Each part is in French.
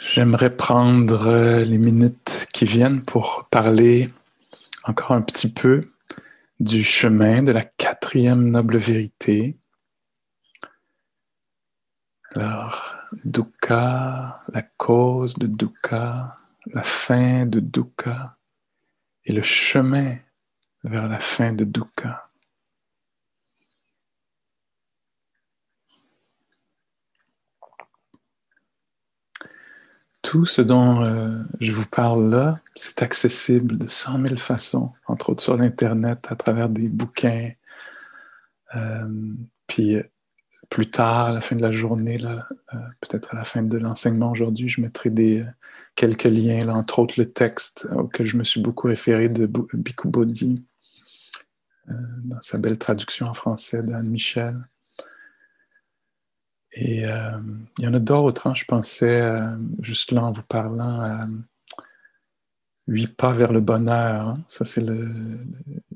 J'aimerais prendre euh, les minutes qui viennent pour parler encore un petit peu du chemin de la quatrième noble vérité. Alors, dukkha, la cause de dukkha, la fin de dukkha et le chemin vers la fin de dukkha. Tout ce dont euh, je vous parle là, c'est accessible de cent mille façons, entre autres sur l'Internet, à travers des bouquins. Euh, puis euh, plus tard, à la fin de la journée, peut-être à la fin de l'enseignement aujourd'hui, je mettrai des, quelques liens, là, entre autres le texte auquel je me suis beaucoup référé de Bhikkhu Bodhi, dans sa belle traduction en français d'Anne Michel. Et euh, il y en a d'autres, hein. je pensais, euh, juste là en vous parlant, à Huit pas vers le bonheur. Hein. Ça, c'est le,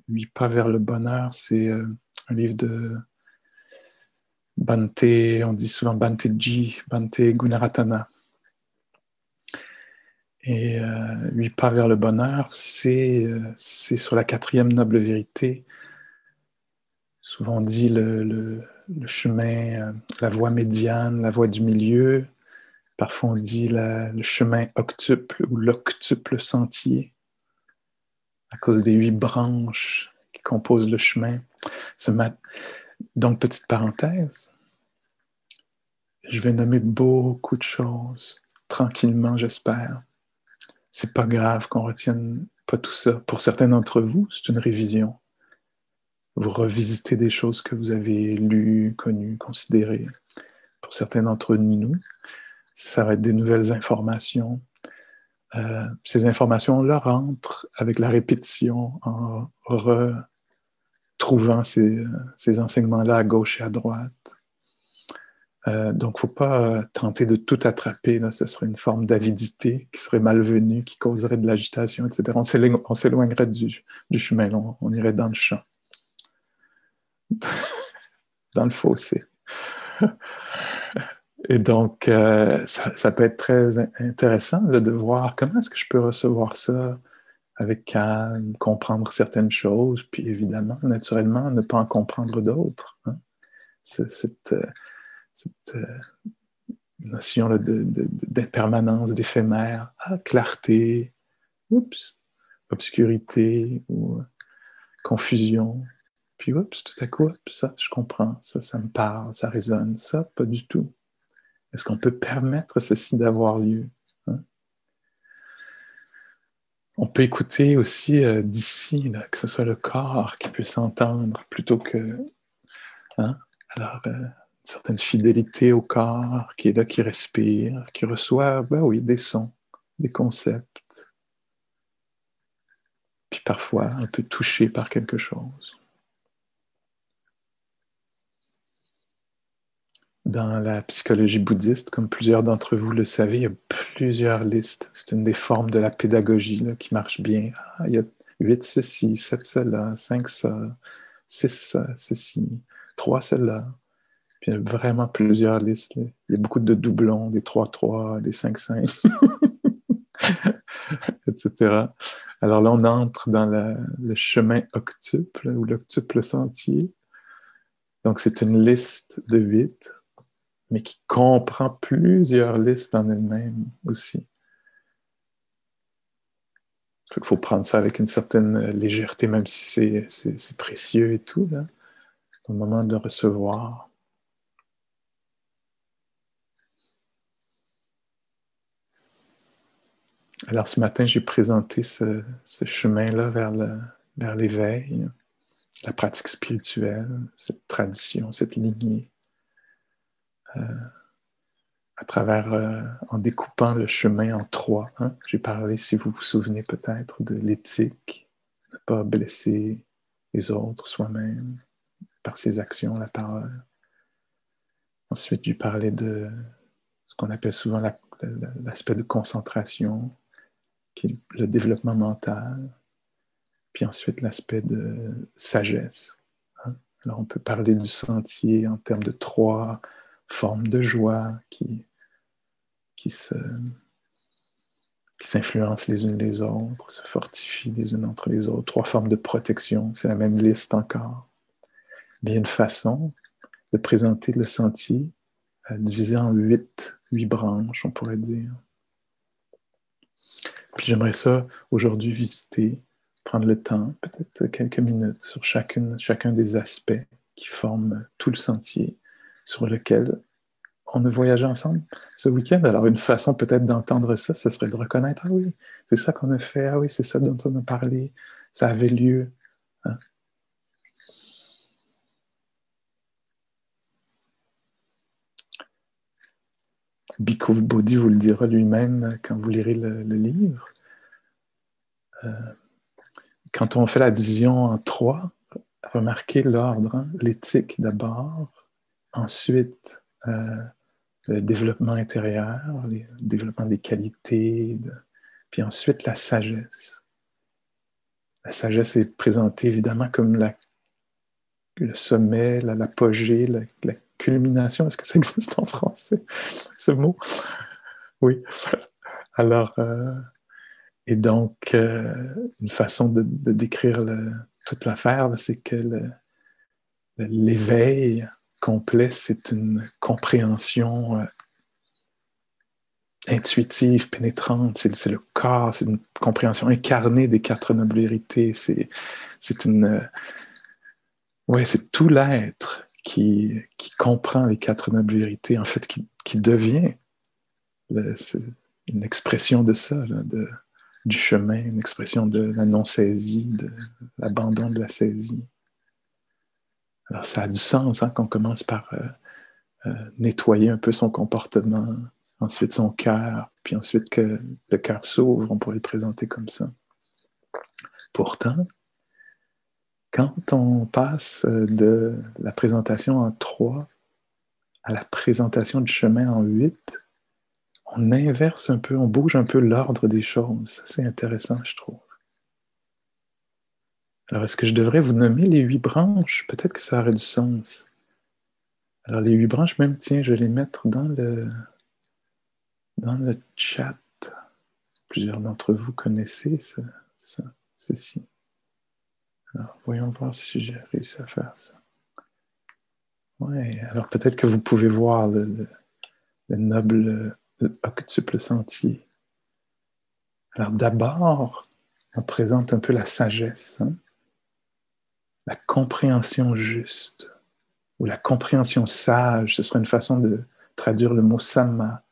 Huit pas vers le bonheur, c'est euh, un livre de Bante, on dit souvent Bante Ji, Bante Gunaratana. Et Huit pas vers le bonheur, c'est sur la quatrième noble vérité. Souvent dit le chemin, euh, la voie médiane, la voie du milieu. Parfois on dit le chemin octuple ou l'octuple sentier, à cause des huit branches qui composent le chemin. Donc, petite parenthèse, je vais nommer beaucoup de choses, tranquillement, j'espère. C'est pas grave qu'on retienne pas tout ça. Pour certains d'entre vous, c'est une révision vous revisitez des choses que vous avez lues, connues, considérées. Pour certains d'entre nous, ça va être des nouvelles informations. Euh, ces informations-là rentrent avec la répétition en retrouvant ces, enseignements-là à gauche et à droite. Euh, donc, il ne faut pas tenter de tout attraper. Là. Ce serait une forme d'avidité qui serait malvenue, qui causerait de l'agitation, etc. On s'éloignerait du, chemin, on irait dans le champ. dans le fossé. Et donc, euh, ça, peut être très intéressant de voir comment est-ce que je peux recevoir ça avec calme, comprendre certaines choses, puis évidemment, naturellement, ne pas en comprendre d'autres. Hein. Cette, euh, euh, notion d'impermanence, d'éphémère, ah, clarté, oups, obscurité ou confusion, puis, oups, tout à coup, ça, je comprends, ça, ça me parle, ça résonne. Ça, pas du tout. Est-ce qu'on peut permettre ceci d'avoir lieu? Hein? On peut écouter aussi euh, d'ici, que ce soit le corps qui puisse entendre plutôt que. Hein? Alors, euh, une certaine fidélité au corps qui est là, qui respire, qui reçoit, ben oui, des sons, des concepts. Puis parfois un peu touché par quelque chose. Dans la psychologie bouddhiste, comme plusieurs d'entre vous le savez, il y a plusieurs listes. C'est une des formes de la pédagogie qui marche bien. Ah, il y a 8 ceci, 7 cela, 5 ça, 6 ça, ceci, 3 cela. Puis il y a vraiment plusieurs listes. Il y a beaucoup de doublons, des 3-3, des 5-5, etc. Alors là, on entre dans le chemin octuple ou l'octuple sentier. Donc, c'est une liste de 8 mais qui comprend plusieurs listes en elle-même aussi. Il faut prendre ça avec une certaine légèreté, même si c'est précieux et tout, là, au moment de recevoir. Alors ce matin, j'ai présenté ce, chemin-là vers l'éveil, la pratique spirituelle, cette tradition, cette lignée. Euh, à travers, euh, en découpant le chemin en trois. Hein. J'ai parlé, si vous vous souvenez peut-être, de l'éthique, ne pas blesser les autres, soi-même, par ses actions, la parole. Ensuite, j'ai parlé de ce qu'on appelle souvent l'aspect de concentration, qui est le développement mental. Puis ensuite, l'aspect de sagesse. Hein. Alors, on peut parler du sentier en termes de trois forme de joie qui, qui, se, qui s'influencent les unes les autres, se fortifient les unes entre les autres. Trois formes de protection, c'est la même liste encore. Bien une façon de présenter le sentier euh, divisé en huit, huit branches, on pourrait dire. Puis j'aimerais ça aujourd'hui visiter, prendre le temps, peut-être quelques minutes, sur chacune, chacun des aspects qui forment tout le sentier sur lequel on a voyagé ensemble ce week-end. Alors, une façon peut-être d'entendre ça, ce serait de reconnaître, ah oui, c'est ça qu'on a fait, ah oui, c'est ça dont on a parlé, ça avait lieu. Hein. Body vous le dira lui-même quand vous lirez le, livre. Euh, quand on fait la division en trois, remarquez l'ordre, hein. l'éthique d'abord, ensuite euh, le développement intérieur, le développement des qualités, puis ensuite la sagesse. La sagesse est présentée évidemment comme le sommet, l'apogée, la, la, culmination. Est-ce que ça existe en français, ce mot? Oui. Alors, euh, et donc, euh, une façon de, décrire toute l'affaire, c'est que l'éveil complet, c'est une compréhension euh, intuitive, pénétrante, c'est le corps, c'est une compréhension incarnée des quatre nobles vérités, c'est une... Euh, c'est tout l'être qui, comprend les quatre nobles vérités, en fait, qui, qui devient une expression de ça, de, du chemin, une expression de la non-saisie, de l'abandon de la saisie. Alors, ça a du sens hein, qu'on commence par euh, euh, nettoyer un peu son comportement, ensuite son cœur, puis ensuite que le cœur s'ouvre, on pourrait le présenter comme ça. Pourtant, quand on passe euh, de la présentation en trois à la présentation du chemin en huit, on inverse un peu, on bouge un peu l'ordre des choses. C'est intéressant, je trouve. Alors, est-ce que je devrais vous nommer les huit branches? Peut-être que ça aurait du sens. Alors, les huit branches, même, tiens, je vais les mettre dans le, dans le chat. Plusieurs d'entre vous connaissez ça, ceci. Alors, voyons voir si j'ai réussi à faire ça. Oui, alors peut-être que vous pouvez voir le, noble octuple sentier. Alors d'abord, on présente un peu la sagesse. Hein? La compréhension juste ou la compréhension sage, ce serait une façon de traduire le mot sama,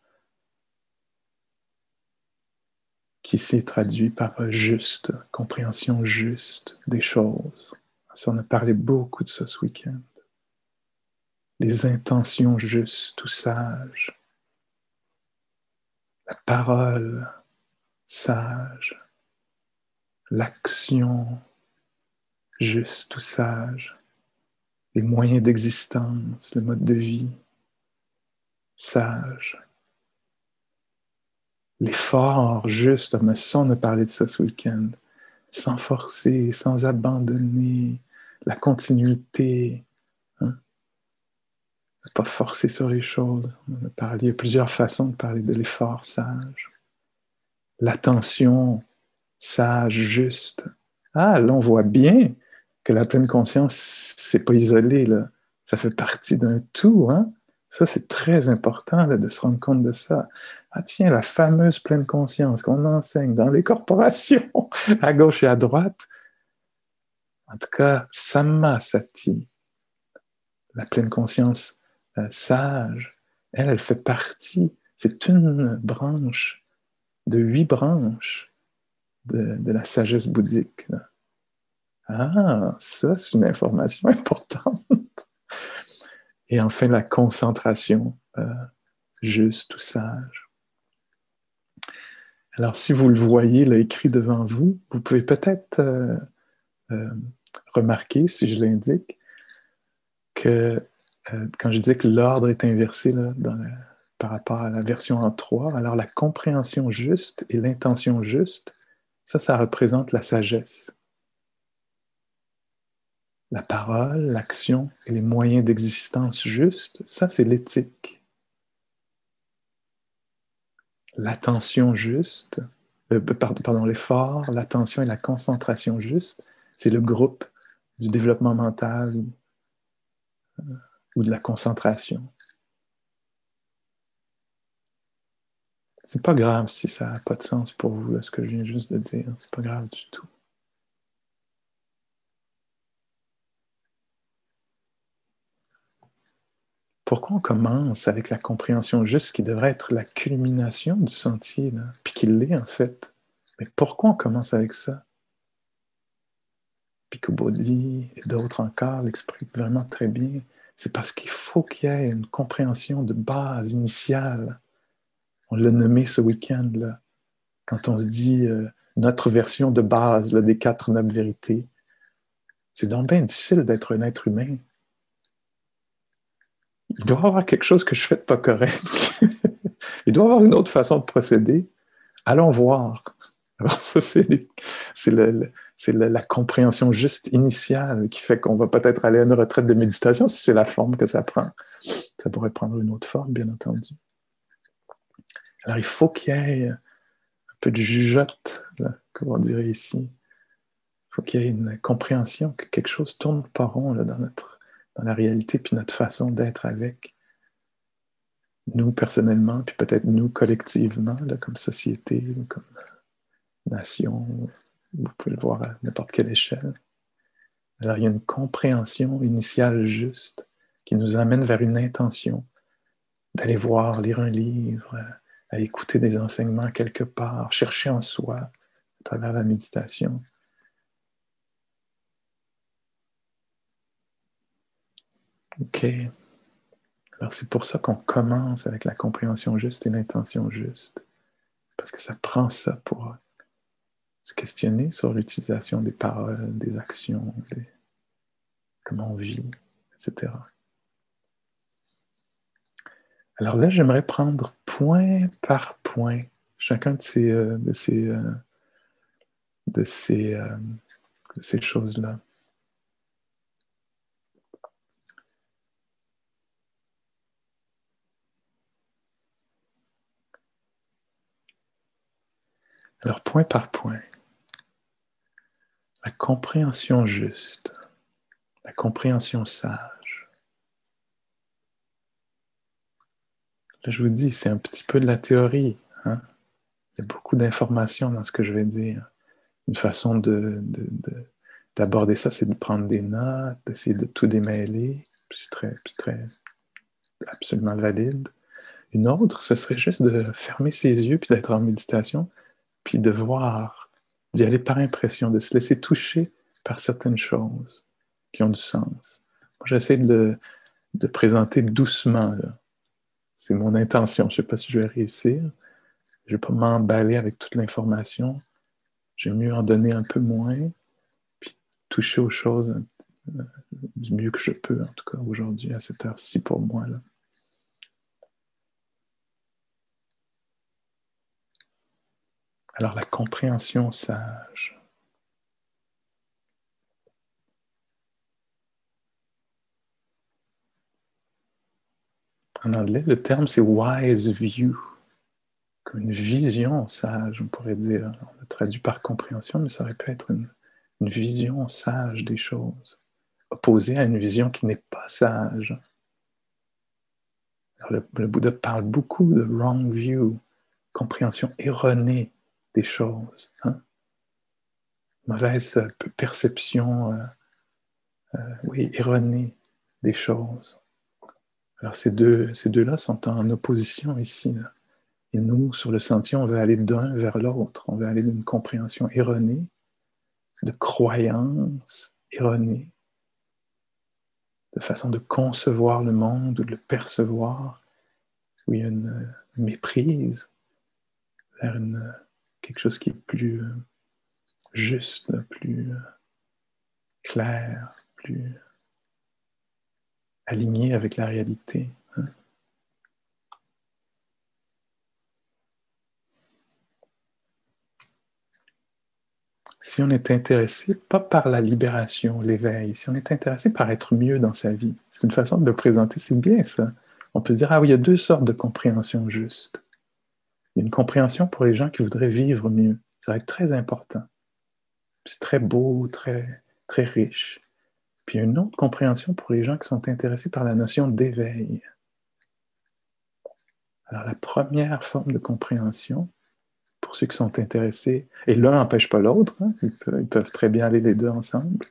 qui s'est traduit par juste, compréhension juste des choses. on a parlé beaucoup de ça ce week-end. Les intentions justes ou sages, la parole sage, l'action juste ou sage, les moyens d'existence, le mode de vie sage, l'effort juste, ça on a parlé de ça ce week-end, sans forcer, sans abandonner, la continuité, hein? ne pas forcer sur les choses. Il y a plusieurs façons de parler de l'effort sage. L'attention sage, juste. Ah, là, on voit bien que la pleine conscience, c'est pas isolé, là. ça fait partie d'un tout. Hein? Ça, c'est très important de se rendre compte de ça. Ah tiens, la fameuse pleine conscience qu'on enseigne dans les corporations, à gauche et à droite. En tout cas, Samma Sati, la pleine conscience euh, sage, elle, elle fait partie, c'est une branche de huit branches de, la sagesse bouddhique. Là. Ah, ça, c'est une information importante. Et enfin, la concentration euh, juste ou sage. Alors, si vous le voyez là, écrit devant vous, vous pouvez peut-être euh, euh, remarquer, si je l'indique, que quand je dis que l'ordre est inversé par rapport à la version en trois, alors la compréhension juste et l'intention juste, ça, ça représente la sagesse la parole, l'action et les moyens d'existence justes, ça c'est l'éthique. L'attention juste, euh, pardon, l'effort, l'attention et la concentration juste, c'est le groupe du développement mental euh, ou de la concentration. C'est pas grave si ça n'a pas de sens pour vous, ce que je viens juste de dire. C'est pas grave du tout. Pourquoi on commence avec la compréhension juste qui devrait être la culmination du sentier, puis qu'il l'est en fait? Mais pourquoi on commence avec ça? Pico Bodhi et d'autres encore l'expliquent vraiment très bien. C'est parce qu'il faut qu'il y ait une compréhension de base initiale. On l'a nommé ce week-end, là, quand on se dit euh, notre version de base des quatre nobles vérités. C'est donc bien difficile d'être un être humain il doit y avoir quelque chose que je fais de pas correct. il doit y avoir une autre façon de procéder. Allons voir. Alors, c'est la, compréhension juste initiale qui fait qu'on va peut-être aller à une retraite de méditation si c'est la forme que ça prend. Ça pourrait prendre une autre forme, bien entendu. Alors, il faut qu'il y ait un peu de jugeote, comme on dirait ici. Il faut qu'il y ait une compréhension que quelque chose tourne pas rond là, dans notre dans la réalité, puis notre façon d'être avec nous personnellement, puis peut-être nous collectivement, là, comme société, comme nation. Vous pouvez le voir à n'importe quelle échelle. Alors, il y a une compréhension initiale juste qui nous amène vers une intention d'aller voir, lire un livre, aller écouter des enseignements quelque part, chercher en soi à travers la méditation. OK. Alors c'est pour ça qu'on commence avec la compréhension juste et l'intention juste. Parce que ça prend ça pour se questionner sur l'utilisation des paroles, des actions, comment on vit, etc. Alors là, j'aimerais prendre point par point chacun de ces, euh, euh, euh, choses-là. Alors, point par point, la compréhension juste, la compréhension sage. Là, je vous dis, c'est un petit peu de la théorie. Hein. Il y a beaucoup d'informations dans ce que je vais dire. Une façon d'aborder ça, c'est de prendre des notes, d'essayer de tout démêler. C'est très, très, absolument valide. Une autre, ce serait juste de fermer ses yeux puis d'être en méditation puis de voir, d'y aller par impression, de se laisser toucher par certaines choses qui ont du sens. J'essaie de, de présenter doucement. C'est mon intention. Je ne sais pas si je vais réussir. Je ne vais pas m'emballer avec toute l'information. J'aime mieux en donner un peu moins, puis toucher aux choses euh, du mieux que je peux, en tout cas aujourd'hui, à cette heure-ci pour moi. Alors la compréhension sage. En anglais, le terme c'est wise view, comme une vision sage, on pourrait dire. On le traduit par compréhension, mais ça aurait pu être une, vision sage des choses, opposée à une vision qui n'est pas sage. le, le Bouddha parle beaucoup de wrong view, compréhension erronée des choses. Hein? Mauvaise perception, euh, euh, oui, erronée des choses. Alors ces deux, ces deux-là sont en opposition ici. Et nous, sur le sentier, on veut aller d'un vers l'autre. On veut aller d'une compréhension erronée, de croyance erronée, de façon de concevoir le monde ou de le percevoir, où il y a une méprise vers une quelque chose qui est plus euh, juste, plus euh, clair, plus aligné avec la réalité. Hein. Si on est intéressé, pas par la libération, l'éveil, si on est intéressé par être mieux dans sa vie, c'est une façon de le présenter, c'est bien ça. On peut se dire, ah oui, il y a deux sortes de compréhension juste. Une compréhension pour les gens qui voudraient vivre mieux. Ça va être très important. C'est très beau, très, très riche. Puis une autre compréhension pour les gens qui sont intéressés par la notion d'éveil. Alors la première forme de compréhension, pour ceux qui sont intéressés, et l'un n'empêche pas l'autre, hein, ils, peuvent, très bien aller les deux ensemble.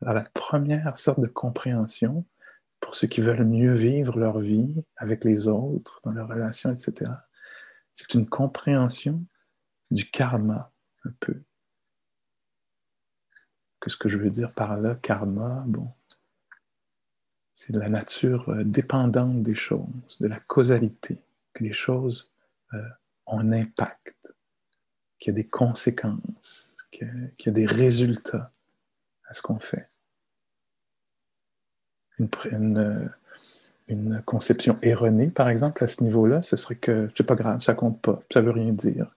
Alors la première sorte de compréhension, pour ceux qui veulent mieux vivre leur vie avec les autres, dans leurs relations, etc., c'est une compréhension du karma, un peu. Qu'est-ce que je veux dire par là, karma? Bon, c'est la nature euh, dépendante des choses, de la causalité, que les choses euh, ont un impact, qu'il y a des conséquences, qu'il y a des résultats à ce qu'on fait. Une, une, conception erronée, par exemple, à ce niveau-là, ce serait que c'est pas grave, ça compte pas, ça veut rien dire.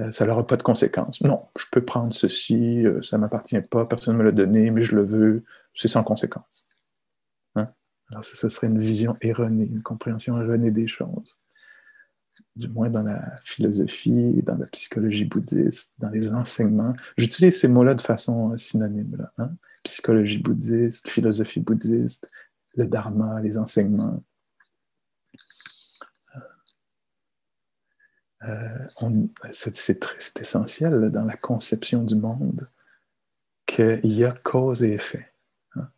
Euh, ça n'aura pas de conséquences. Non, je peux prendre ceci, euh, ça ne m'appartient pas, personne ne me l'a donné, mais je le veux, c'est sans conséquence. Hein? Alors, ça, serait une vision erronée, une compréhension erronée des choses. Du moins dans la philosophie, dans la psychologie bouddhiste, dans les enseignements. J'utilise ces mots-là de façon euh, synonyme. Là, hein? Psychologie bouddhiste, philosophie bouddhiste, le dharma, les enseignements. Euh, c'est essentiel dans la conception du monde qu'il y a cause et effet. Hein.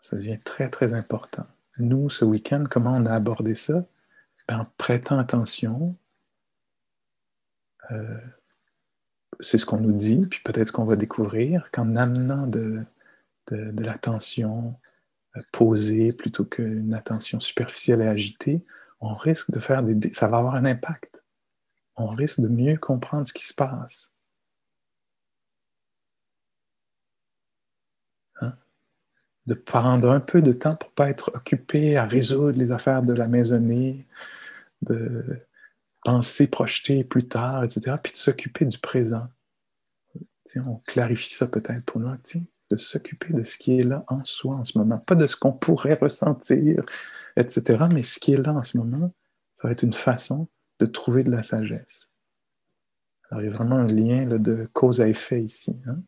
Ça devient très, très important. Nous, ce week-end, comment on a abordé ça? Ben, en prêtant attention, euh, c'est ce qu'on nous dit, puis peut-être ce qu'on va découvrir, qu'en amenant de, de l'attention euh, posée plutôt qu'une attention superficielle et agitée, on risque de faire des... Ça va avoir un impact. On risque de mieux comprendre ce qui se passe. Hein? De prendre un peu de temps pour ne pas être occupé à résoudre les affaires de la maisonnée, de penser, projeter plus tard, etc., puis de s'occuper du présent. on clarifie ça peut-être pour nous. De s'occuper de ce qui est là en soi en ce moment, pas de ce qu'on pourrait ressentir, etc. Mais ce qui est là en ce moment, ça va être une façon de trouver de la sagesse. Alors, il y a vraiment un lien de cause à effet ici. Hein.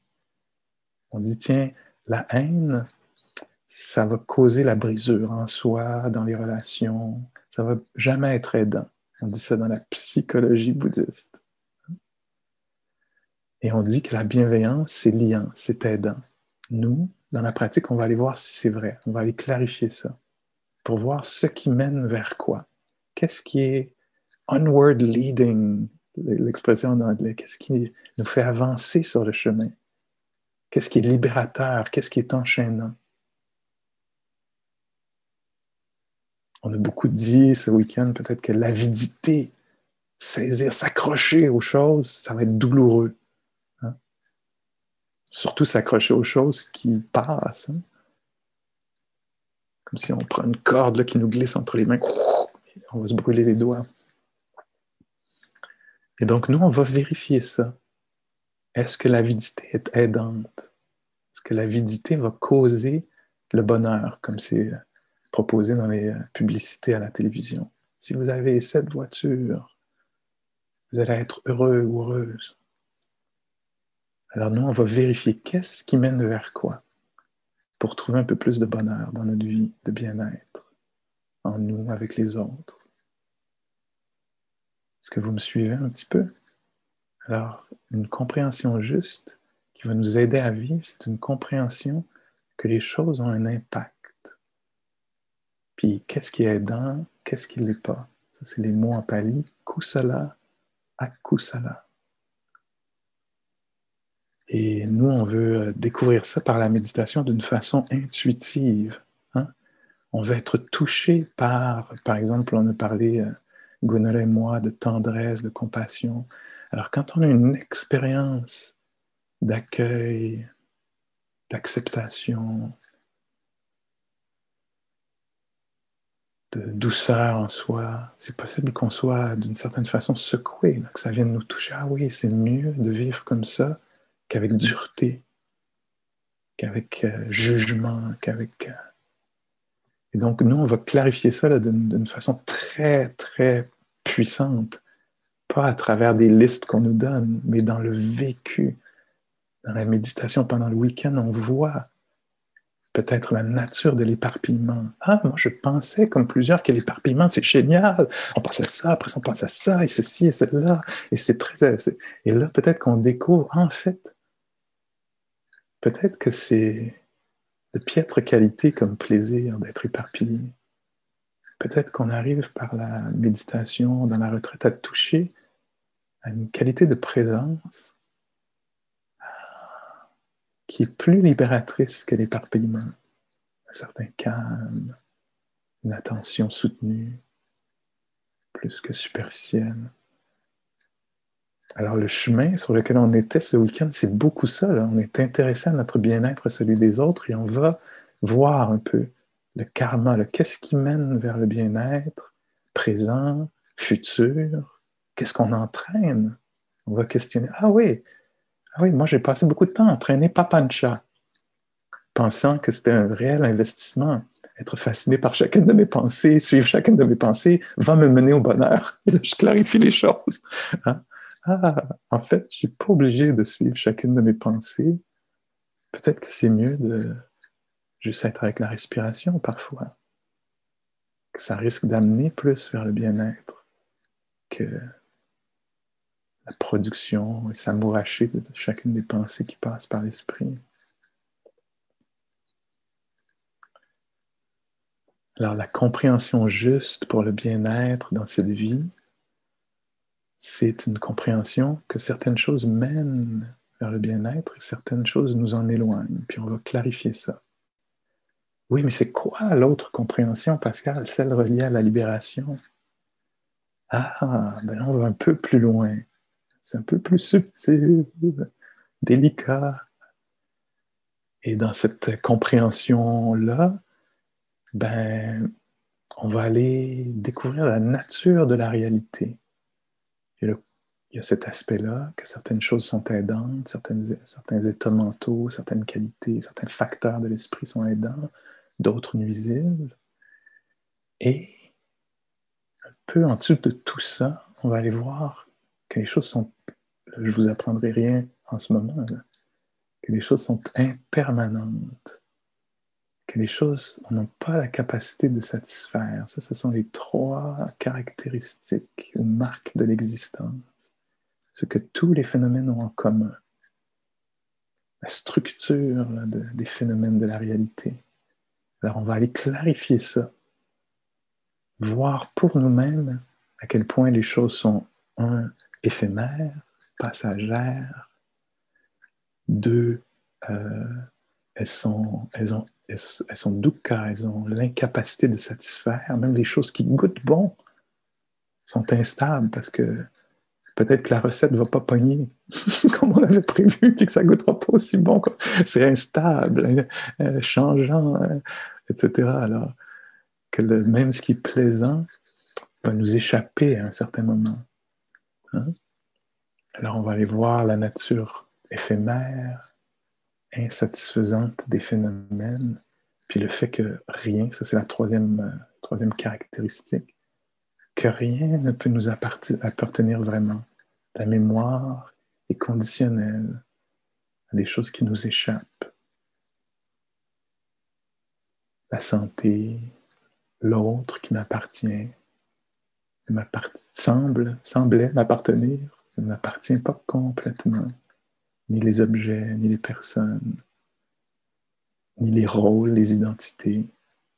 On dit, tiens, la haine, ça va causer la brisure en soi, dans les relations. Ça va jamais être aidant. On dit ça dans la psychologie bouddhiste. Et on dit que la bienveillance, c'est liant, c'est aidant. Nous, dans la pratique, on va aller voir si c'est vrai. On va aller clarifier ça pour voir ce qui mène vers quoi. Qu'est-ce qui est onward leading, l'expression en anglais, qu'est-ce qui nous fait avancer sur le chemin? Qu'est-ce qui est libérateur? Qu'est-ce qui est enchaînant? On a beaucoup dit ce week-end peut-être que l'avidité, saisir, s'accrocher aux choses, ça va être douloureux. Surtout s'accrocher aux choses qui passent. Hein? Comme si on prend une corde qui nous glisse entre les mains, on va se brûler les doigts. Et donc, nous, on va vérifier ça. Est-ce que l'avidité est aidante? Est-ce que l'avidité va causer le bonheur, comme c'est proposé dans les publicités à la télévision? Si vous avez cette voiture, vous allez être heureux ou heureuse. Alors nous, on va vérifier qu'est-ce qui mène vers quoi pour trouver un peu plus de bonheur dans notre vie, de bien-être, en nous, avec les autres. Est-ce que vous me suivez un petit peu? Alors, une compréhension juste qui va nous aider à vivre, c'est une compréhension que les choses ont un impact. Puis, qu'est-ce qui est aidant, qu'est-ce qui ne l'est pas? Ça, c'est les mots en pali. Kusala, akusala. Et nous, on veut euh, découvrir ça par la méditation d'une façon intuitive. Hein. On veut être touché par, par exemple, on a parlé, euh, et moi, de tendresse, de compassion. Alors, quand on a une expérience d'accueil, d'acceptation, de douceur en soi, c'est possible qu'on soit d'une certaine façon secoué, que ça vienne nous toucher. Ah oui, c'est mieux de vivre comme ça qu'avec dureté, qu'avec euh, jugement, qu'avec... Euh, et donc, nous, on va clarifier ça d'une façon très, très puissante, pas à travers des listes qu'on nous donne, mais dans le vécu. Dans la méditation pendant le week-end, on voit peut-être la nature de l'éparpillement. Ah, moi je pensais comme plusieurs que l'éparpillement c'est génial. On pense à ça, après on pense à ça, et ceci et cela, et c'est très. Et là, peut-être qu'on découvre, en fait, peut-être que c'est de piètre qualité comme plaisir d'être éparpillé. Peut-être qu'on arrive par la méditation, dans la retraite, à toucher à une qualité de présence qui est plus libératrice que l'éparpillement. Un certain calme, une attention soutenue, plus que superficielle. Alors le chemin sur lequel on était ce week-end, c'est beaucoup ça. On est intéressé à notre bien-être, à celui des autres, et on va voir un peu le karma, qu'est-ce qui mène vers le bien-être, présent, futur, qu'est-ce qu'on entraîne? On va questionner, ah oui, ah oui, moi j'ai passé beaucoup de temps à entraîner Papancha, pensant que c'était un réel investissement. Être fasciné par chacune de mes pensées, suivre chacune de mes pensées, va me mener au bonheur. Et là, je clarifie les choses. Hein. Ah, en fait, je suis pas obligé de suivre chacune de mes pensées. Peut-être que c'est mieux de juste être avec la respiration parfois. Que ça risque d'amener plus vers le bien-être que la production et s'amouracher de chacune des pensées qui passent par l'esprit. Alors la compréhension juste pour le bien-être dans cette vie, c'est une compréhension que certaines choses mènent vers le bien-être et certaines choses nous en éloignent. Puis on va clarifier ça. Oui, mais c'est quoi l'autre compréhension, Pascal, celle reliée à la libération? Ah, ben on va un peu plus loin. C'est un peu plus subtil, délicat. Et dans cette compréhension-là, ben, on va aller découvrir la nature de la réalité. Il y a cet aspect-là, que certaines choses sont aidantes, certains états mentaux, certaines qualités, certains facteurs de l'esprit sont aidants, d'autres nuisibles. Et un peu en dessous de tout ça, on va aller voir que les choses sont, je vous apprendrai rien en ce moment, que les choses sont impermanentes, les choses n'ont pas la capacité de satisfaire. Ça, ce sont les trois caractéristiques ou marques de l'existence, ce que tous les phénomènes ont en commun, la structure des phénomènes de la réalité. Alors on va aller clarifier ça, voir pour nous-mêmes à quel point les choses sont, un, éphémères, passagères. Deux, euh, elles sont, elles ont, elles, sont dukkha, elles ont l'incapacité de satisfaire. Même les choses qui goûtent bon sont instables parce que peut-être que la recette ne va pas pogner comme on avait prévu, puis que ça ne goûtera pas aussi bon. C'est instable, euh, changeant, euh, etc. Alors que même ce qui est plaisant va nous échapper à un certain moment. Hein? Alors on va aller voir la nature éphémère, insatisfaisante des phénomènes, puis le fait que rien, ça c'est la troisième, euh, troisième caractéristique, que rien ne peut nous appartenir vraiment. La mémoire est conditionnelle à des choses qui nous échappent. La santé, l'autre qui m'appartient, semble, semblait m'appartenir, ne m'appartient pas complètement, ni les objets, ni les personnes, ni les rôles, les identités.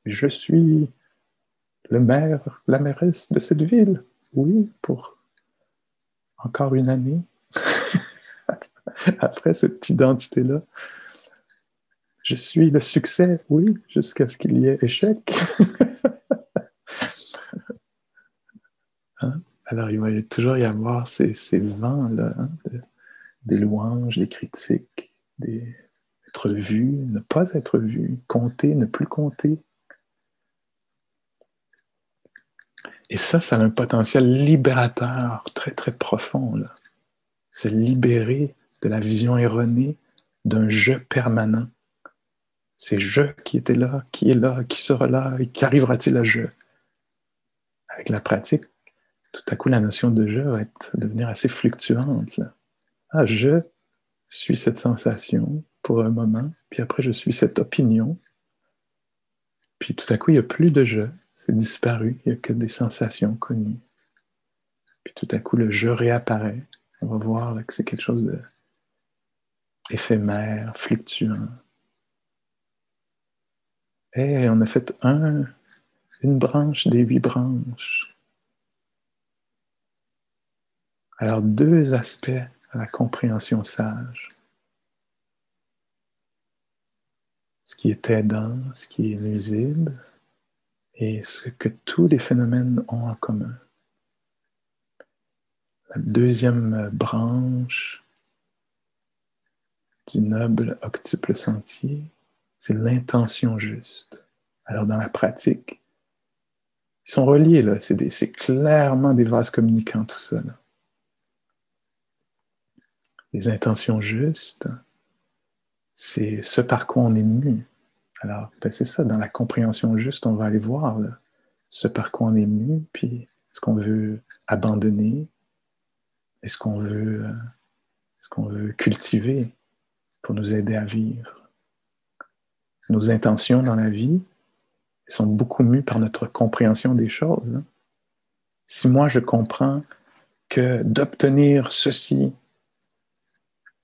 Je suis le maire, la mairesse de cette ville, oui, pour encore une année. Après cette identité-là, je suis le succès, oui, jusqu'à ce qu'il y ait échec. Alors, il va toujours y avoir ces, vents-là, hein, des louanges, des critiques, être vu, ne pas être vu, compter, ne plus compter. Et ça, ça a un potentiel libérateur très, très profond. Se libérer de la vision erronée d'un je permanent. C'est je qui était là, qui est là, qui sera là, et qu'arrivera-t-il à je? Avec la pratique, tout à coup, la notion de je va devenir assez fluctuante. Ah, je suis cette sensation pour un moment, puis après, je suis cette opinion. Puis tout à coup, il n'y a plus de je, c'est disparu, il n'y a que des sensations connues. Puis tout à coup, le je réapparaît. On va voir que c'est quelque chose de éphémère, fluctuant. Et on a fait un, une branche des huit branches. Alors, deux aspects à la compréhension sage. Ce qui est aidant, ce qui est nuisible, et ce que tous les phénomènes ont en commun. La deuxième branche du noble octuple sentier, c'est l'intention juste. Alors dans la pratique, ils sont reliés, là. C'est clairement des vases communicants, tout ça. Les intentions justes, c'est ce par quoi on est mu. Alors, ben, c'est ça, dans la compréhension juste, on va aller voir ce par quoi on est mu, puis ce qu'on veut abandonner, est-ce qu'on veut, euh, ce qu'on veut cultiver pour nous aider à vivre? Nos intentions dans la vie sont beaucoup mues par notre compréhension des choses. Hein. Si moi je comprends que d'obtenir ceci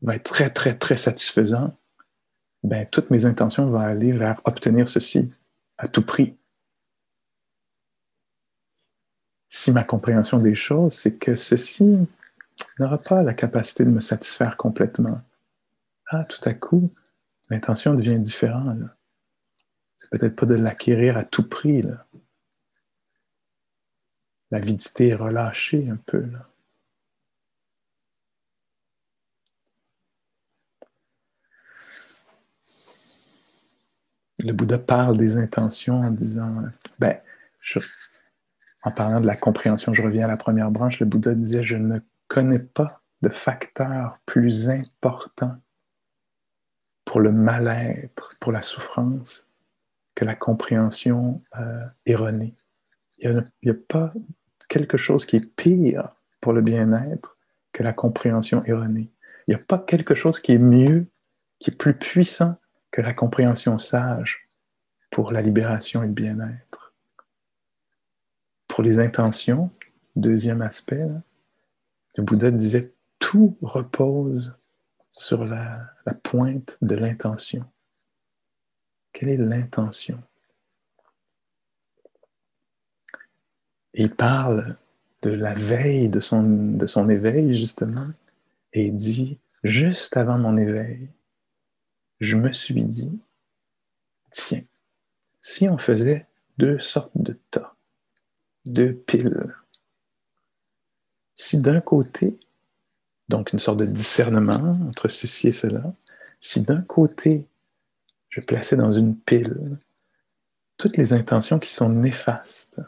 va être très, très, très satisfaisant, ben, toutes mes intentions vont aller vers obtenir ceci à tout prix. Si ma compréhension des choses, c'est que ceci n'aura pas la capacité de me satisfaire complètement. Ah, tout à coup, l'intention devient différente. C'est peut-être pas de l'acquérir à tout prix. L'avidité est relâchée un peu. Là. Le Bouddha parle des intentions en disant, ben, en parlant de la compréhension, je reviens à la première branche, le Bouddha disait, je ne connais pas de facteur plus important pour le mal-être, pour la souffrance, que la compréhension euh, erronée. Il n'y a, pas quelque chose qui est pire pour le bien-être que la compréhension erronée. Il n'y a pas quelque chose qui est mieux, qui est plus puissant que la compréhension sage pour la libération et le bien-être. Pour les intentions, deuxième aspect, le Bouddha disait tout repose sur la, pointe de l'intention. Quelle est l'intention? Il parle de la veille de son, de son éveil, justement, et dit, juste avant mon éveil, je me suis dit, tiens, si on faisait deux sortes de tas, deux piles, si d'un côté, donc une sorte de discernement entre ceci et cela, si d'un côté, je plaçais dans une pile toutes les intentions qui sont néfastes,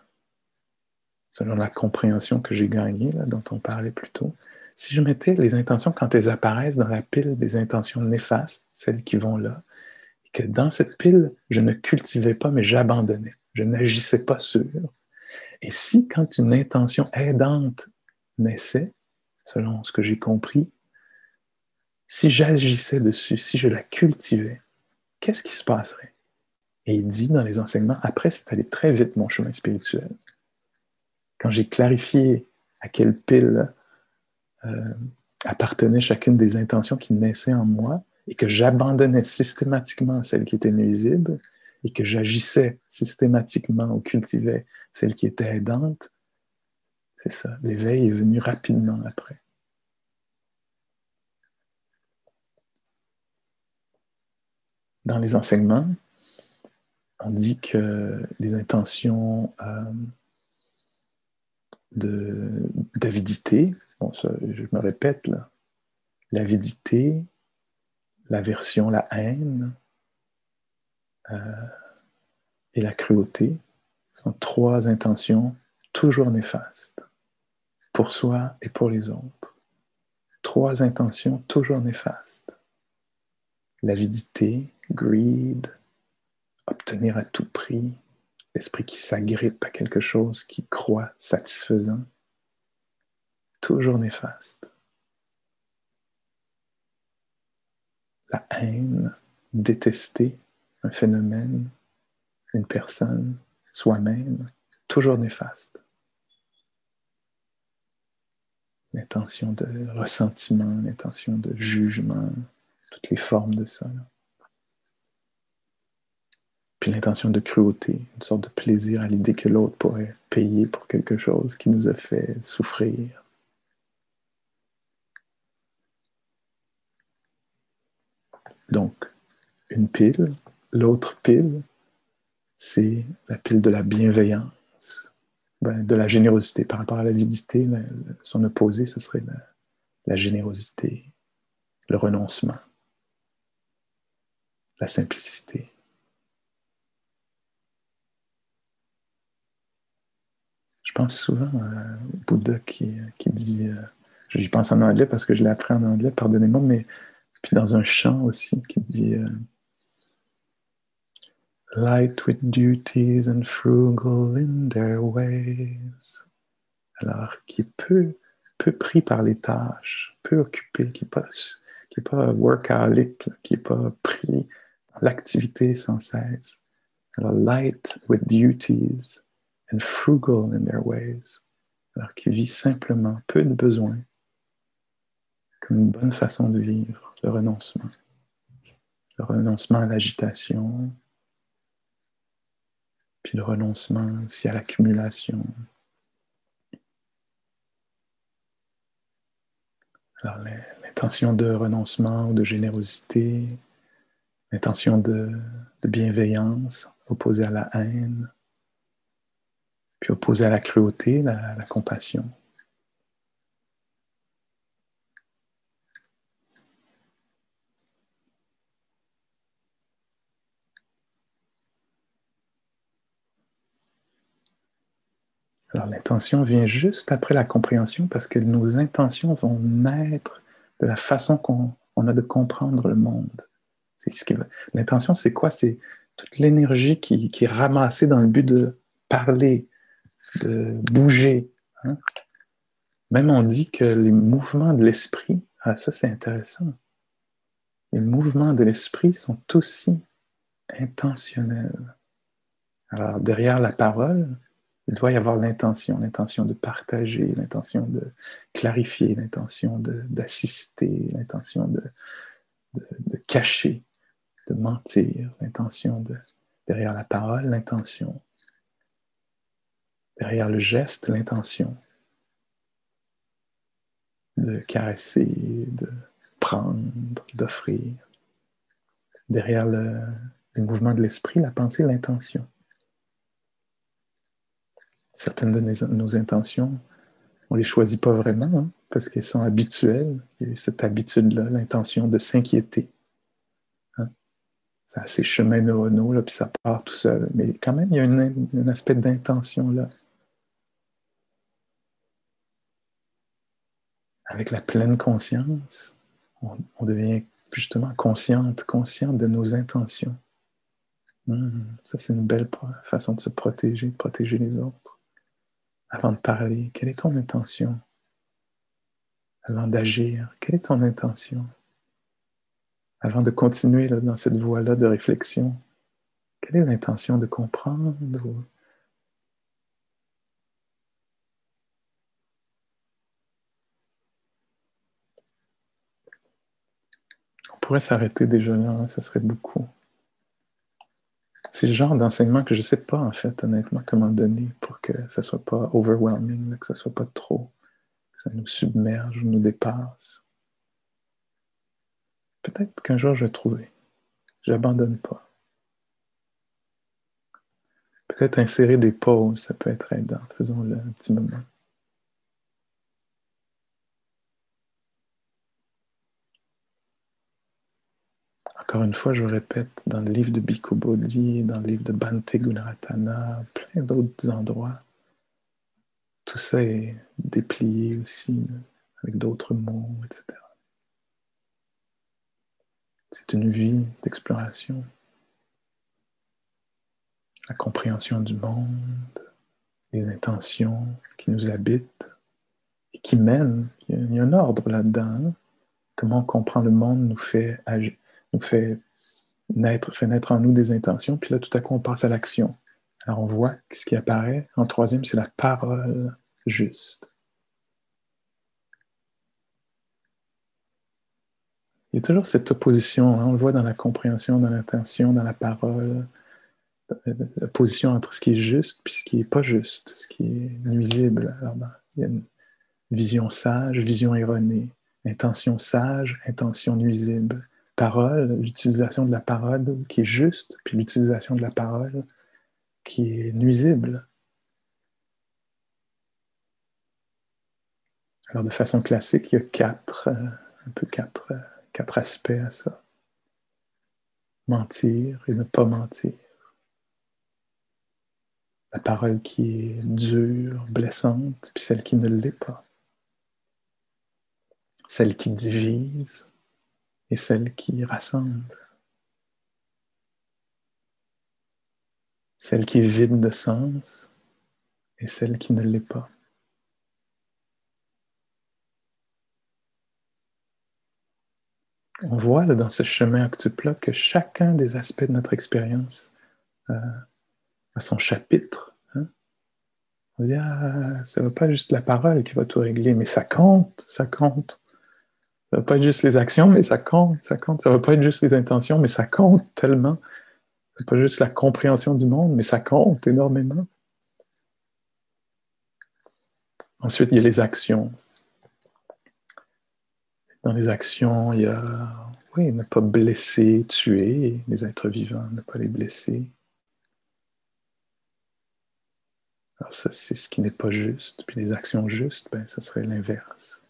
selon la compréhension que j'ai gagnée, dont on parlait plus tôt, si je mettais les intentions quand elles apparaissent dans la pile des intentions néfastes, celles qui vont là, et que dans cette pile, je ne cultivais pas, mais j'abandonnais, je n'agissais pas sur. Et si quand une intention aidante naissait, selon ce que j'ai compris, si j'agissais dessus, si je la cultivais, qu'est-ce qui se passerait? Et il dit dans les enseignements, après, c'est allé très vite mon chemin spirituel. Quand j'ai clarifié à quelle pile euh, appartenait chacune des intentions qui naissaient en moi et que j'abandonnais systématiquement celles qui étaient nuisibles et que j'agissais systématiquement ou cultivais celles qui étaient aidantes, c'est ça, l'éveil est venu rapidement après. Dans les enseignements, on dit que les intentions euh, d'avidité, je me répète l'avidité, l'aversion, la haine euh, et la cruauté sont trois intentions toujours néfastes pour soi et pour les autres. Trois intentions toujours néfastes. L'avidité, greed, obtenir à tout prix, l'esprit qui s'agrippe à quelque chose qui croit satisfaisant, toujours néfaste. La haine, détester un phénomène, une personne, soi-même, toujours néfaste. L'intention de ressentiment, l'intention de jugement, toutes les formes de ça. Puis l'intention de cruauté, une sorte de plaisir à l'idée que l'autre pourrait payer pour quelque chose qui nous a fait souffrir. Donc, une pile, l'autre pile, c'est la pile de la bienveillance, ben, de la générosité. Par rapport à l'avidité, son opposé, ce serait la générosité, le renoncement, la simplicité. Je pense souvent à Bouddha qui, qui dit, euh, je pense en anglais parce que je l'ai appris en anglais, pardonnez-moi, mais puis dans un chant aussi qui dit euh, Light with duties and frugal in their ways. Alors, qui est peu, peu pris par les tâches, peu occupé, qui n'est pas, qui est pas workaholic, qui n'est pas pris l'activité sans cesse. Alors, light with duties and frugal in their ways, alors qui vit simplement, peu de besoins, comme une bonne façon de vivre, le renoncement. Le renoncement à l'agitation, puis le renoncement aussi à l'accumulation. Alors l'intention de renoncement ou de générosité, l'intention de, bienveillance opposée à la haine, puis opposé à la cruauté, la, compassion. Alors l'intention vient juste après la compréhension parce que nos intentions vont naître de la façon qu'on a de comprendre le monde. Ce L'intention, c'est quoi? C'est toute l'énergie qui, qui, est ramassée dans le but de parler, de bouger. Hein? Même on dit que les mouvements de l'esprit, ah, ça c'est intéressant, les mouvements de l'esprit sont aussi intentionnels. Alors derrière la parole, il doit y avoir l'intention, l'intention de partager, l'intention de clarifier, l'intention d'assister, l'intention de, de, cacher, de mentir, l'intention de, derrière la parole, l'intention derrière le geste, l'intention de caresser, de prendre, d'offrir. Derrière le, mouvement de l'esprit, la pensée, l'intention. Certaines de nos, intentions, on ne les choisit pas vraiment hein, parce qu'elles sont habituelles. Il y a cette habitude-là, l'intention de s'inquiéter. Hein. Ça a ses chemins neuronaux, puis ça part tout seul. Mais quand même, il y a un aspect d'intention là. avec la pleine conscience, on, devient justement consciente, consciente de nos intentions. Hmm, ça, c'est une belle façon de se protéger, de protéger les autres. Avant de parler, quelle est ton intention? Avant d'agir, quelle est ton intention? Avant de continuer dans cette voie-là de réflexion, quelle est l'intention de comprendre? Pourrait s'arrêter déjà là, hein, ça serait beaucoup. C'est le genre d'enseignement que je ne sais pas, en fait, honnêtement, comment donner pour que ça ne soit pas overwhelming, que ça ne soit pas trop, que ça nous submerge ou nous dépasse. Peut-être qu'un jour je vais trouver. J'abandonne pas. Peut-être insérer des pauses, ça peut être aidant. Faisons-le un petit moment. Encore une fois, je répète, dans le livre de Bhikkhu Bodhi, dans le livre de Bhante Gunaratana, plein d'autres endroits, tout ça est déplié aussi avec d'autres mots, etc. C'est une vie d'exploration, la compréhension du monde, les intentions qui nous habitent et qui mène. Il y a, un ordre là-dedans. Hein. Comment on comprend le monde nous fait, nous fait naître, fait naître en nous des intentions, puis là, tout à coup, on passe à l'action. Alors, on voit ce qui apparaît. En troisième, c'est la parole juste. Il y a toujours cette opposition, hein. on le voit dans la compréhension, dans l'intention, dans la parole, l'opposition entre ce qui est juste et ce qui n'est pas juste, ce qui est nuisible. Alors, il y a une vision sage, vision erronée, intention sage, intention nuisible, parole, l'utilisation de la parole qui est juste, puis l'utilisation de la parole qui est nuisible. Alors, de façon classique, il y a quatre, euh, un peu quatre euh, quatre aspects à ça. Mentir et ne pas mentir. La parole qui est dure, blessante, puis celle qui ne l'est pas. Celle qui divise et celle qui rassemble. Celle qui est vide de sens et celle qui ne l'est pas. on voit dans ce chemin octuple que chacun des aspects de notre expérience euh, a son chapitre. Hein. On dit, ah, ça ne pas juste la parole qui va tout régler, mais ça compte, ça compte. Ça va pas être juste les actions, mais ça compte, ça compte. Ça va pas être juste les intentions, mais ça compte tellement. Ce n'est pas juste la compréhension du monde, mais ça compte énormément. Ensuite, il y a les actions dans les actions, il y a, oui, ne pas blesser, tuer les êtres vivants, ne pas les blesser. Alors ça, c'est ce qui n'est pas juste. Puis les actions justes, ben, ce serait l'inverse.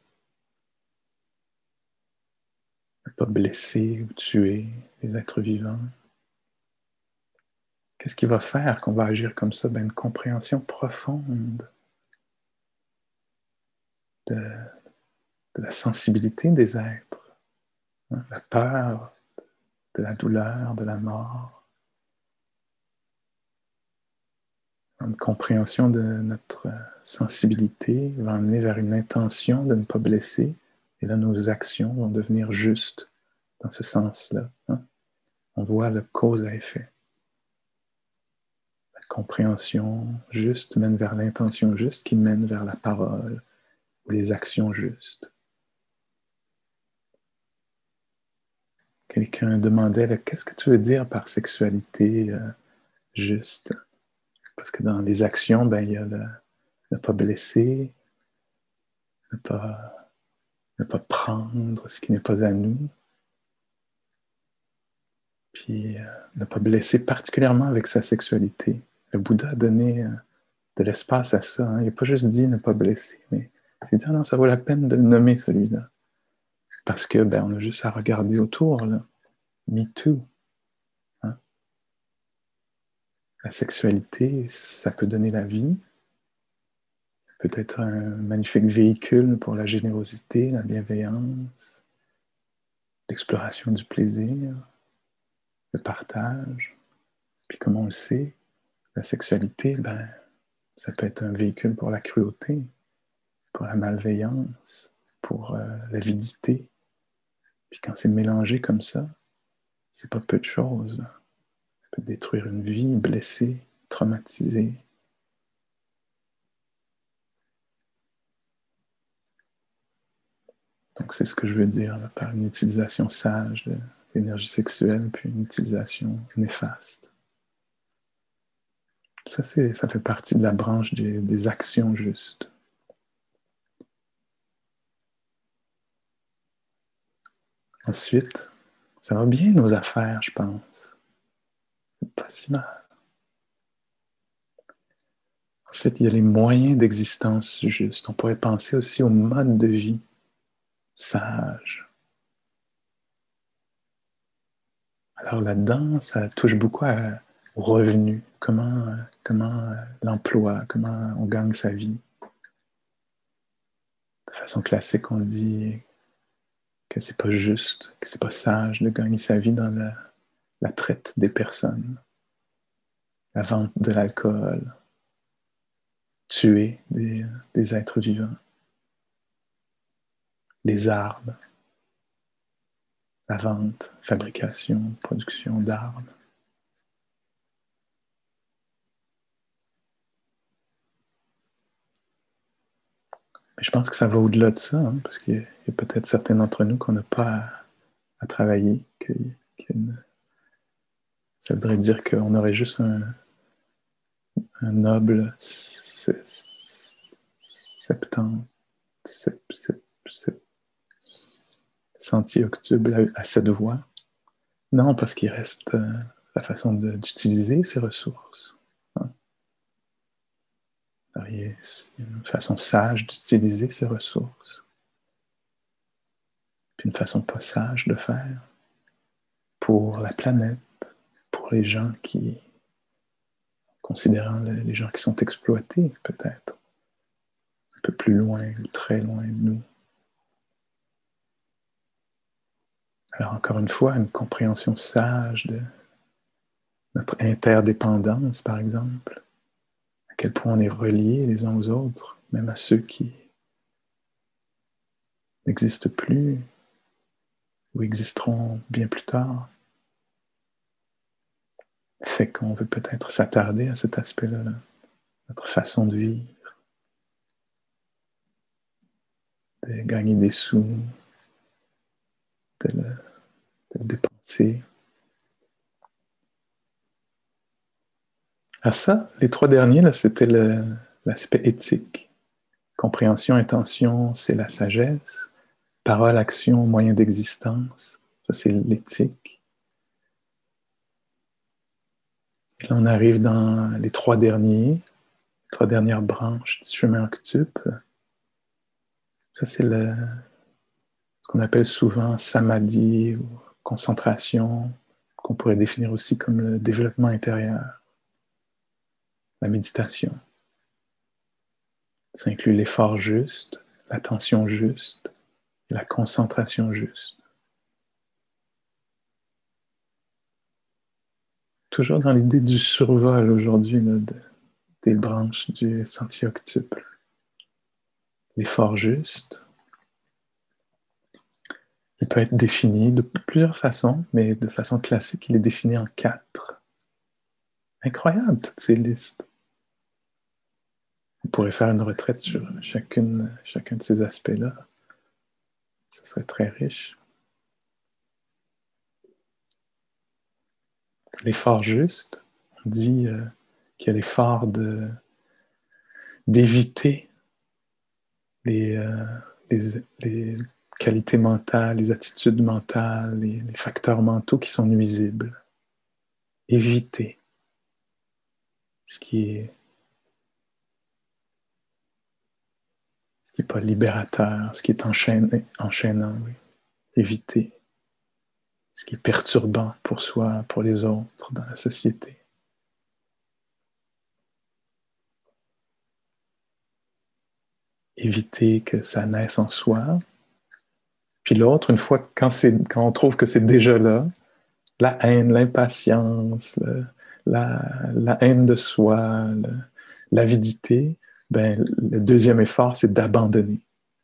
Ne blesser ou tuer les êtres vivants? Qu'est-ce qui va faire qu'on va agir comme ça? Ben, une compréhension profonde de, de la sensibilité des êtres, hein, la peur, de la douleur, de la mort, une compréhension de notre sensibilité va amener vers une intention de ne pas blesser, et là nos actions vont devenir justes dans ce sens-là. Hein. On voit le cause à effet. La compréhension juste mène vers l'intention juste qui mène vers la parole ou les actions justes. Quelqu'un demandait qu'est-ce que tu veux dire par sexualité euh, juste? Parce que dans les actions, ben, il y a le, ne pas blesser, ne pas, ne pas prendre ce qui n'est pas à nous, puis euh, ne pas blesser particulièrement avec sa sexualité. Le Bouddha a donné euh, de l'espace à ça. Hein. Il n'a pas juste dit ne pas blesser, mais il dit ah non, ça vaut la peine de le nommer celui-là. Parce que ben, on a juste à regarder autour. Là. Me too. Hein? La sexualité, ça peut donner la vie. peut être un magnifique véhicule pour la générosité, la bienveillance, l'exploration du plaisir, le partage. Puis comme on le sait, la sexualité, ben, ça peut être un véhicule pour la cruauté, pour la malveillance, pour euh, l'avidité. Puis quand c'est mélangé comme ça, c'est pas peu de choses. Ça peut détruire une vie, blesser, traumatiser. Donc c'est ce que je veux dire par une utilisation sage de l'énergie sexuelle, puis une utilisation néfaste. Ça, ça fait partie de la branche des actions justes. Ensuite, ça va bien nos affaires, je pense. Pas si mal. Ensuite, il y a les moyens d'existence justes. On pourrait penser aussi au mode de vie sage. Alors là-dedans, ça touche beaucoup au revenu, comment, comment l'emploi, comment on gagne sa vie? De façon classique, on dit que c'est pas juste, que c'est pas sage de gagner sa vie dans la, traite des personnes, la vente de l'alcool, tuer des, êtres vivants. les armes, la vente, fabrication, production d'armes. Mais je pense que ça va au-delà de ça, hein, parce qu'il y a, peut-être certains d'entre nous qu'on n'a pas à, travailler, que, ça voudrait dire qu'on aurait juste un, noble septembre, sentier octubre à cette voix? Non, parce qu'il reste euh, la façon d'utiliser ces ressources. Hein? il y a une façon sage d'utiliser ces ressources, puis une façon pas sage de faire pour la planète, pour les gens qui, considérant les gens qui sont exploités peut-être, un peu plus loin ou très loin de nous. Alors encore une fois, une compréhension sage de notre interdépendance, par exemple, à quel point on est reliés les uns aux autres, même à ceux qui n'existent plus ou existeront bien plus tard, fait qu'on veut peut-être s'attarder à cet aspect-là, notre façon de vivre, de gagner des sous, de le, dépenser. À ça, les trois derniers, là, c'était l'aspect éthique. Compréhension, intention, c'est la sagesse. Parole, action, moyen d'existence, ça c'est l'éthique. Et là, on arrive dans les trois derniers, les trois dernières branches du chemin octuple. Ça, c'est le, qu'on appelle souvent samadhi ou concentration, qu'on pourrait définir aussi comme le développement intérieur, la méditation. Ça inclut l'effort juste, l'attention juste et la concentration juste. Toujours dans l'idée du survol aujourd'hui des branches du sentier octuple. L'effort juste, il peut être défini de plusieurs façons, mais de façon classique, il est défini en quatre. Incroyable, toutes ces listes. On pourrait faire une retraite sur chacune, chacun de ces aspects-là. Ce serait très riche. L'effort juste, on dit euh, qu'il y a l'effort d'éviter les, euh, les qualités mentales, les attitudes mentales, les, facteurs mentaux qui sont nuisibles. Éviter ce qui est n'est pas libérateur, ce qui est enchaîné, enchaînant, oui. Éviter ce qui est perturbant pour soi, pour les autres, dans la société. Éviter que ça naisse en soi, puis l'autre, une fois, quand, on trouve que c'est déjà là, la haine, l'impatience, la, la, haine de soi, l'avidité, ben, le deuxième effort, c'est d'abandonner.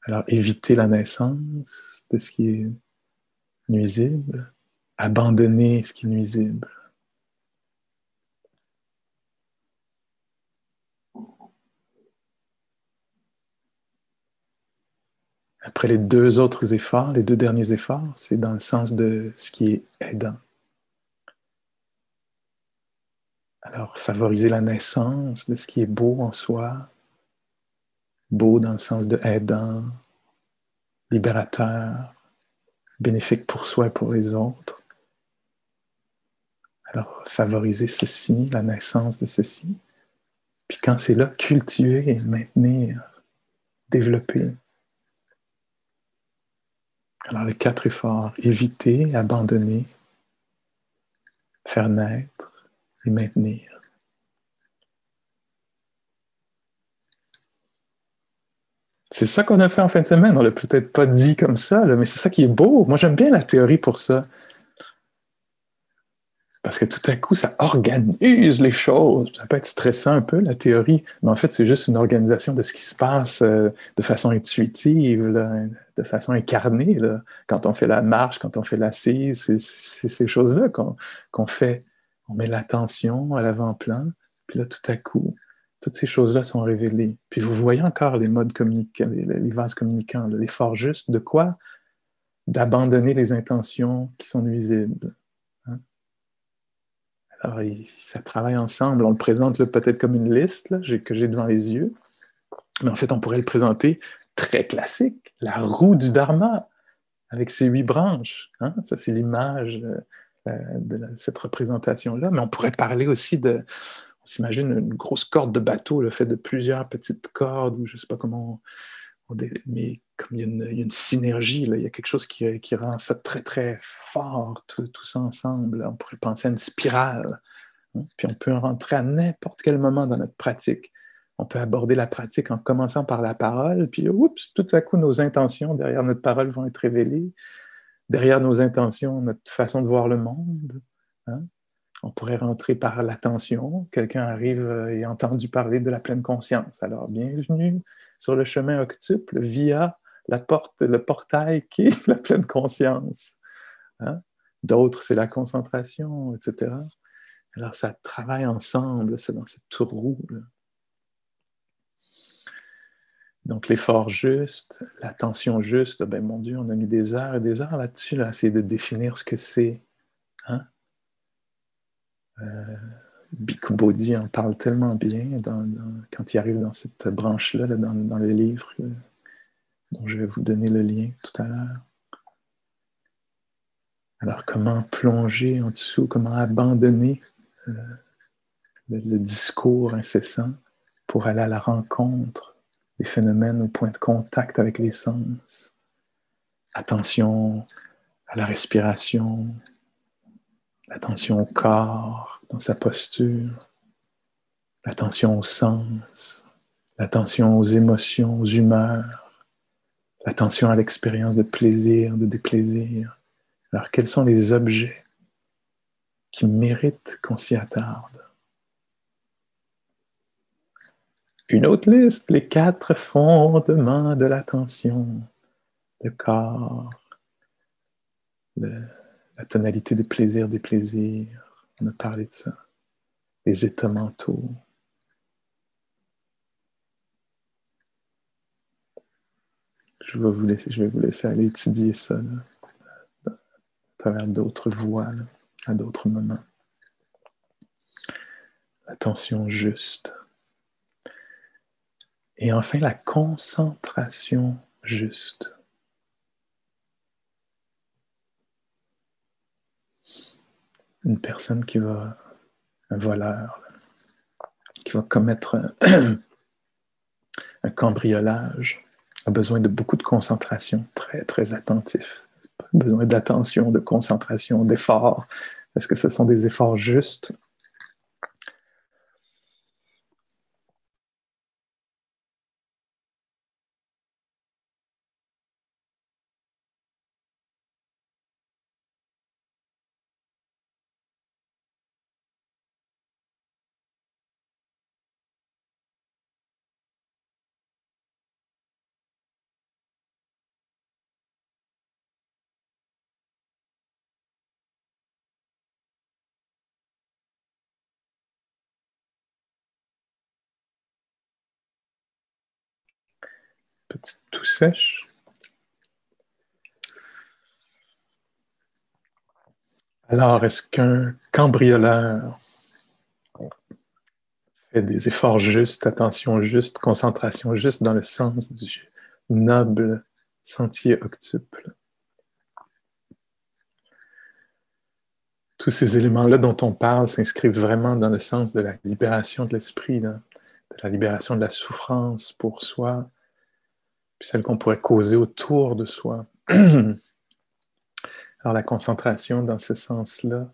Alors, éviter la naissance de ce qui est nuisible, abandonner ce qui est nuisible. Après les deux autres efforts, les deux derniers efforts, c'est dans le sens de ce qui est aidant. Alors, favoriser la naissance de ce qui est beau en soi, beau dans le sens de aidant, libérateur, bénéfique pour soi et pour les autres. Alors, favoriser ceci, la naissance de ceci. Puis quand c'est là, cultiver, maintenir, développer. Alors les quatre efforts, éviter, abandonner, faire naître et maintenir. C'est ça qu'on a fait en fin de semaine. On l'a peut-être pas dit comme ça, mais c'est ça qui est beau. Moi, j'aime bien la théorie pour ça. Parce que tout à coup, ça organise les choses. Ça peut être stressant un peu, la théorie, mais en fait, c'est juste une organisation de ce qui se passe euh, de façon intuitive, de façon incarnée. Quand on fait la marche, quand on fait l'assise, c'est ces choses-là qu'on fait. On met l'attention à l'avant-plan, puis là, tout à coup, toutes ces choses-là sont révélées. Puis vous voyez encore les modes communicants, les, les vases communicants, l'effort juste de quoi? D'abandonner les intentions qui sont nuisibles alors, ça travaille ensemble. On le présente peut-être comme une liste que j'ai devant les yeux. Mais en fait, on pourrait le présenter très classique, la roue du Dharma, avec ses huit branches. Hein. Ça, c'est l'image euh, de cette représentation-là. Mais on pourrait parler aussi de, on s'imagine une grosse corde de bateau, le fait de plusieurs petites cordes, ou je ne sais pas comment, mais comme il y, a une, synergie, là, il y a quelque chose qui, rend ça très, très fort, tout, ça ensemble. On pourrait penser à une spirale. Hein. Puis on peut rentrer à n'importe quel moment dans notre pratique. On peut aborder la pratique en commençant par la parole, puis oups, tout à coup, nos intentions derrière notre parole vont être révélées. Derrière nos intentions, notre façon de voir le monde. Hein. On pourrait rentrer par l'attention. Quelqu'un arrive et a entendu parler de la pleine conscience. Alors, bienvenue sur le chemin octuple via la porte, le portail qui est la pleine conscience. Hein? D'autres, c'est la concentration, etc. Alors, ça travaille ensemble, c'est dans cette roue. Donc, l'effort juste, l'attention juste, ben mon Dieu, on a mis des heures et des heures là-dessus, là, essayer de définir ce que c'est. Hein? Euh, Bodhi en parle tellement bien quand il arrive dans cette branche-là, dans, dans, le livre euh, dont je vais vous donner le lien tout à l'heure. Alors, comment plonger en dessous, comment abandonner euh, le, discours incessant pour aller à la rencontre des phénomènes au point de contact avec les sens? Attention à la respiration, attention au corps dans sa posture, l'attention aux sens, l'attention aux émotions, aux humeurs, l'attention à l'expérience de plaisir, de déplaisir. Alors, quels sont les objets qui méritent qu'on s'y attarde? Une autre liste, les quatre fondements de l'attention, le corps, la tonalité de plaisir, des plaisirs, on a parlé de ça, les états mentaux, je vais vous laisser, je vais vous laisser aller étudier ça à travers d'autres voies, à d'autres moments. L'attention juste. Et enfin, la concentration juste. Une personne qui va, un voleur, qui va commettre un cambriolage, a besoin de beaucoup de concentration, très, très attentif. Besoin d'attention, de concentration, d'efforts. Est-ce que ce sont des efforts justes petite tout sèche. Alors, est-ce qu'un cambrioleur fait des efforts justes, attention juste, concentration juste dans le sens du noble sentier octuple? Tous ces éléments-là dont on parle s'inscrivent vraiment dans le sens de la libération de l'esprit, de la libération de la souffrance pour soi, puis celle qu'on pourrait causer autour de soi. Alors la concentration dans ce sens-là,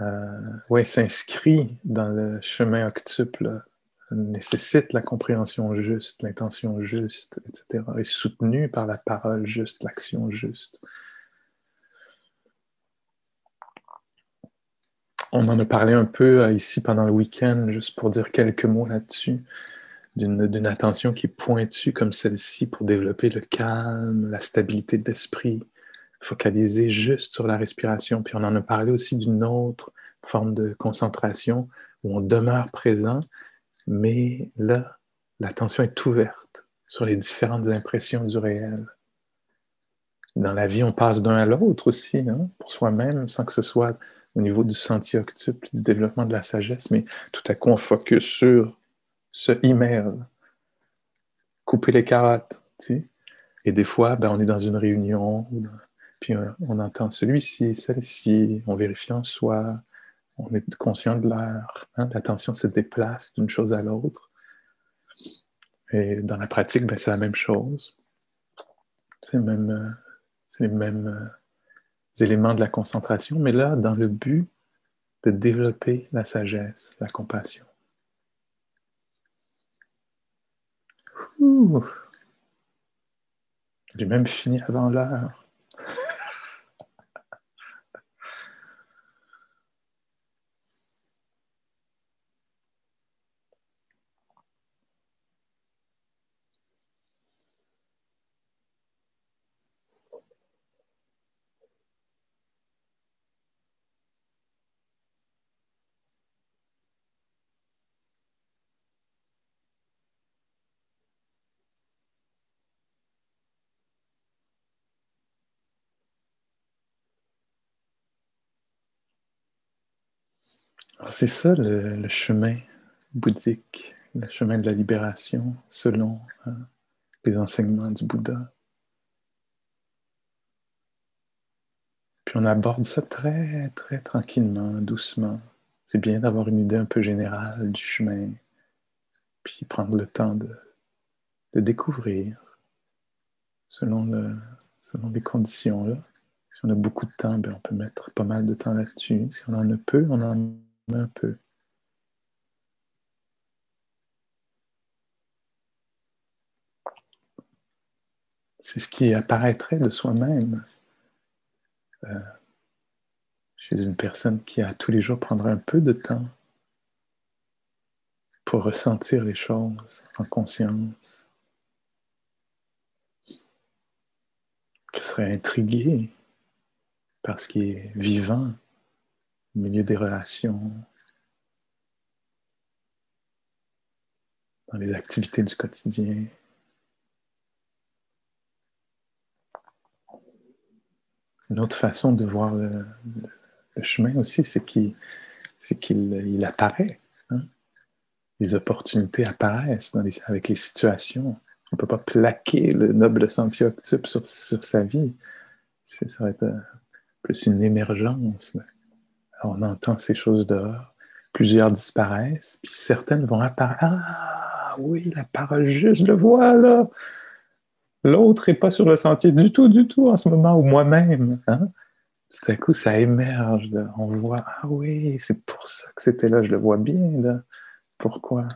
euh, s'inscrit dans le chemin octuple, nécessite la compréhension juste, l'intention juste, etc., est soutenue par la parole juste, l'action juste. on en a parlé un peu euh, ici pendant le week-end, juste pour dire quelques mots là-dessus, d'une attention qui est pointue comme celle-ci pour développer le calme, la stabilité d'esprit, focaliser juste sur la respiration. Puis on en a parlé aussi d'une autre forme de concentration où on demeure présent, mais là, l'attention est ouverte sur les différentes impressions du réel. Dans la vie, on passe d'un à l'autre aussi, hein, pour soi-même, sans que ce soit au niveau du sentier octuple, du développement de la sagesse, mais tout à coup, on focus sur ce email, couper les carottes, Et des fois, ben, on est dans une réunion, puis on, entend celui-ci, celle-ci, on vérifie en soi, on est conscient de l'heure, hein, l'attention se déplace d'une chose à l'autre. Et dans la pratique, ben, c'est la même chose. C'est les mêmes euh, éléments de la concentration, mais là, dans le but de développer la sagesse, la compassion. J'ai même fini avant l'heure. C'est ça le, chemin bouddhique, le chemin de la libération selon hein, les enseignements du Bouddha. Puis on aborde ça très, très tranquillement, doucement. C'est bien d'avoir une idée un peu générale du chemin, puis prendre le temps de, découvrir selon, le, selon les conditions. Si on a beaucoup de temps, ben on peut mettre pas mal de temps là-dessus. Si on en a peu, on en C'est ce qui apparaîtrait de soi-même euh, chez une personne qui a tous les jours prendrait un peu de temps pour ressentir les choses en conscience, qui serait intrigué par ce qui est vivant au milieu des relations, dans les activités du quotidien. Une autre façon de voir le, chemin aussi, c'est qu'il il apparaît. Hein. Les opportunités apparaissent avec les situations. On ne peut pas plaquer le noble sentier octuple sur, sur sa vie. Ça va être euh, plus une émergence on entend ces choses dehors, plusieurs disparaissent, puis certaines vont apparaître. Ah oui, la parole juste, je le vois là. L'autre n'est pas sur le sentier du tout, du tout en ce moment, ou moi-même. Hein? Tout à coup, ça émerge. On voit, ah oui, c'est pour ça que c'était là, je le vois bien. Là. Pourquoi?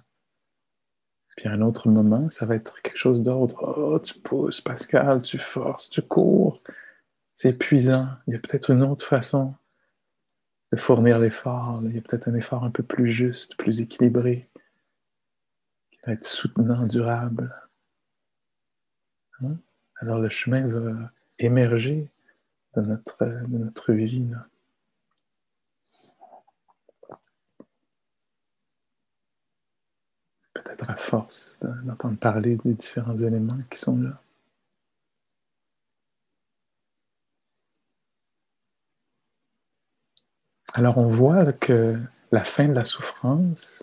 Puis à un autre moment, ça va être quelque chose d'autre. Oh, tu pousses, Pascal, tu forces, tu cours. C'est épuisant. Il y a peut-être une autre façon de fournir l'effort. Il y a peut-être un effort un peu plus juste, plus équilibré, qui va être soutenant, durable. Hein? Alors le chemin va émerger de notre, de notre vie. Peut-être à force d'entendre parler des différents éléments qui sont là. Alors on voit que la fin de la souffrance,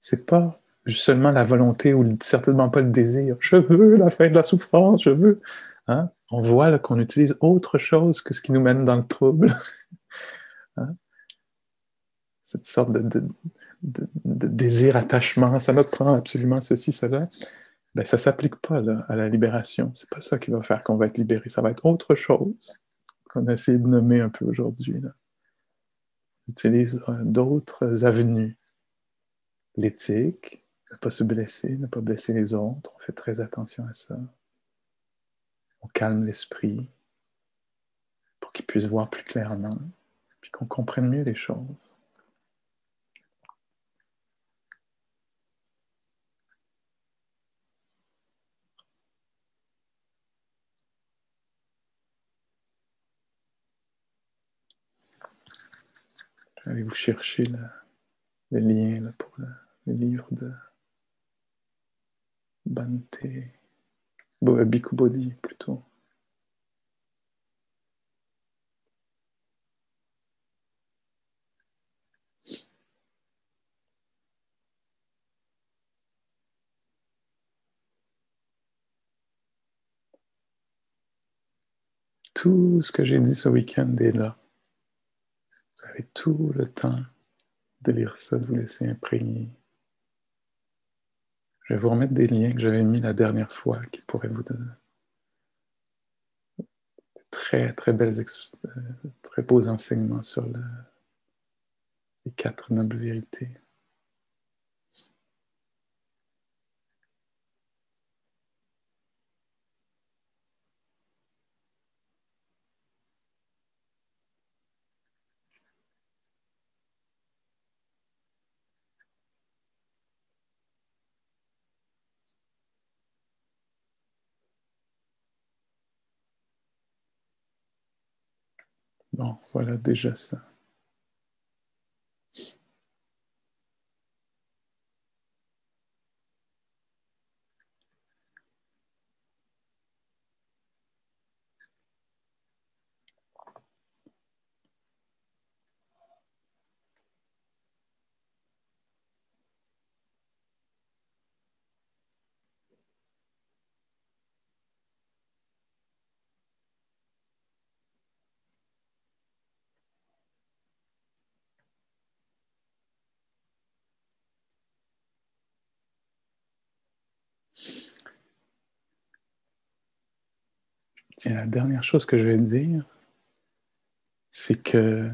c'est pas seulement la volonté ou certainement pas le désir. Je veux la fin de la souffrance, je veux. Hein? On voit qu'on utilise autre chose que ce qui nous mène dans le trouble. Hein? Cette sorte de, désir, attachement, ça me prend absolument ceci, cela. Ben, ça ne s'applique pas à la libération. C'est pas ça qui va faire qu'on va être libéré. Ça va être autre chose qu'on a essayé de nommer un peu aujourd'hui utilise euh, d'autres avenues. L'éthique, ne pas se blesser, ne pas blesser les autres, on fait très attention à ça. On calme l'esprit pour qu'il puisse voir plus clairement, puis qu'on comprenne mieux les choses. Allez-vous chercher le, lien pour le, livre de Bante, Bikubodi plutôt? Tout ce que j'ai dit ce week-end est là. Vous avez tout le temps de lire ça, de vous laisser imprégner. Je vais vous remettre des liens que j'avais mis la dernière fois qui pourraient vous donner de très, très belles, euh, très beaux enseignements sur les quatre nobles vérités. Bon, voilà déjà ça. Tiens, la dernière chose que je vais dire, c'est que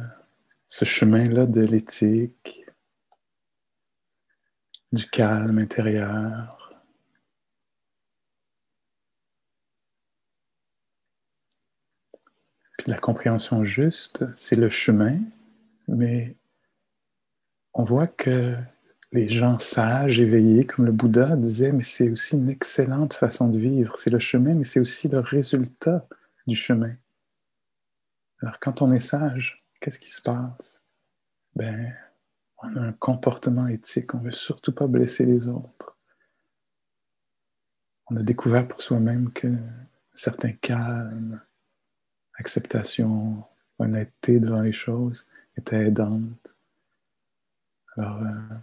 ce chemin-là de l'éthique, du calme intérieur, puis de la compréhension juste, c'est le chemin, mais on voit que les gens sages, éveillés, comme le Bouddha disait, mais c'est aussi une excellente façon de vivre. C'est le chemin, mais c'est aussi le résultat du chemin. Alors quand on est sage, qu'est-ce qui se passe? Ben, on a un comportement éthique, on ne veut surtout pas blesser les autres. On a découvert pour soi-même que certain calme, acceptation, honnêteté devant les choses était aidante. Alors, euh,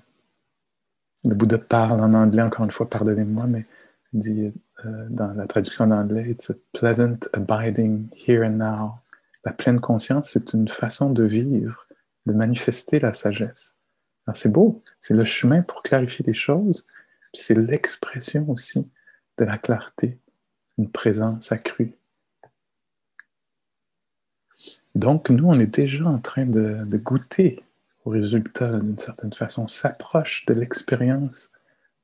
le Bouddha parle en anglais, encore une fois, pardonnez-moi, mais dit euh, dans la traduction en anglais, It's a pleasant abiding here and now. La pleine conscience, c'est une façon de vivre, de manifester la sagesse. c'est beau, c'est le chemin pour clarifier les choses, c'est l'expression aussi de la clarté, une présence accrue. Donc, nous, on est déjà en train de goûter résultat, d'une certaine façon, s'approche de l'expérience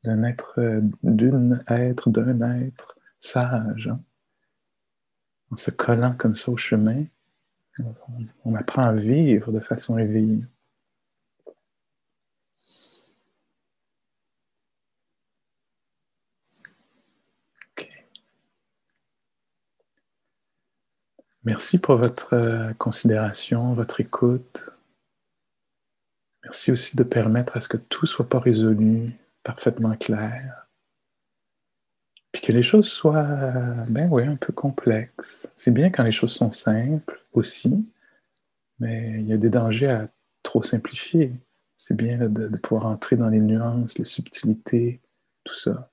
d'un être, d'une être, d'un être sage. Hein. En se collant comme ça au chemin, on, apprend à vivre de façon éveillée. Merci pour votre euh, considération, votre écoute. Merci aussi de permettre à ce que tout soit pas résolu, parfaitement clair. Puis que les choses soient, ben oui, un peu complexes. C'est bien quand les choses sont simples aussi, mais il y a des dangers à trop simplifier. C'est bien de, pouvoir entrer dans les nuances, les subtilités, tout ça.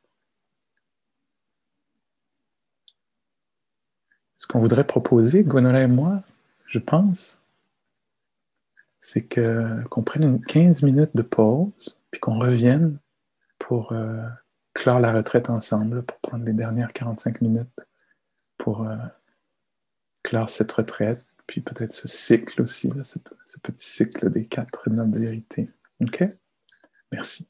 Ce qu'on voudrait proposer, Gwenola et moi, je pense, c'est que, qu'on prenne une 15 minutes de pause, puis qu'on revienne pour euh, clore la retraite ensemble, pour prendre les dernières 45 minutes pour euh, clore cette retraite, puis peut-être ce cycle aussi, ce, ce, petit cycle des quatre nobles vérités. OK? Merci.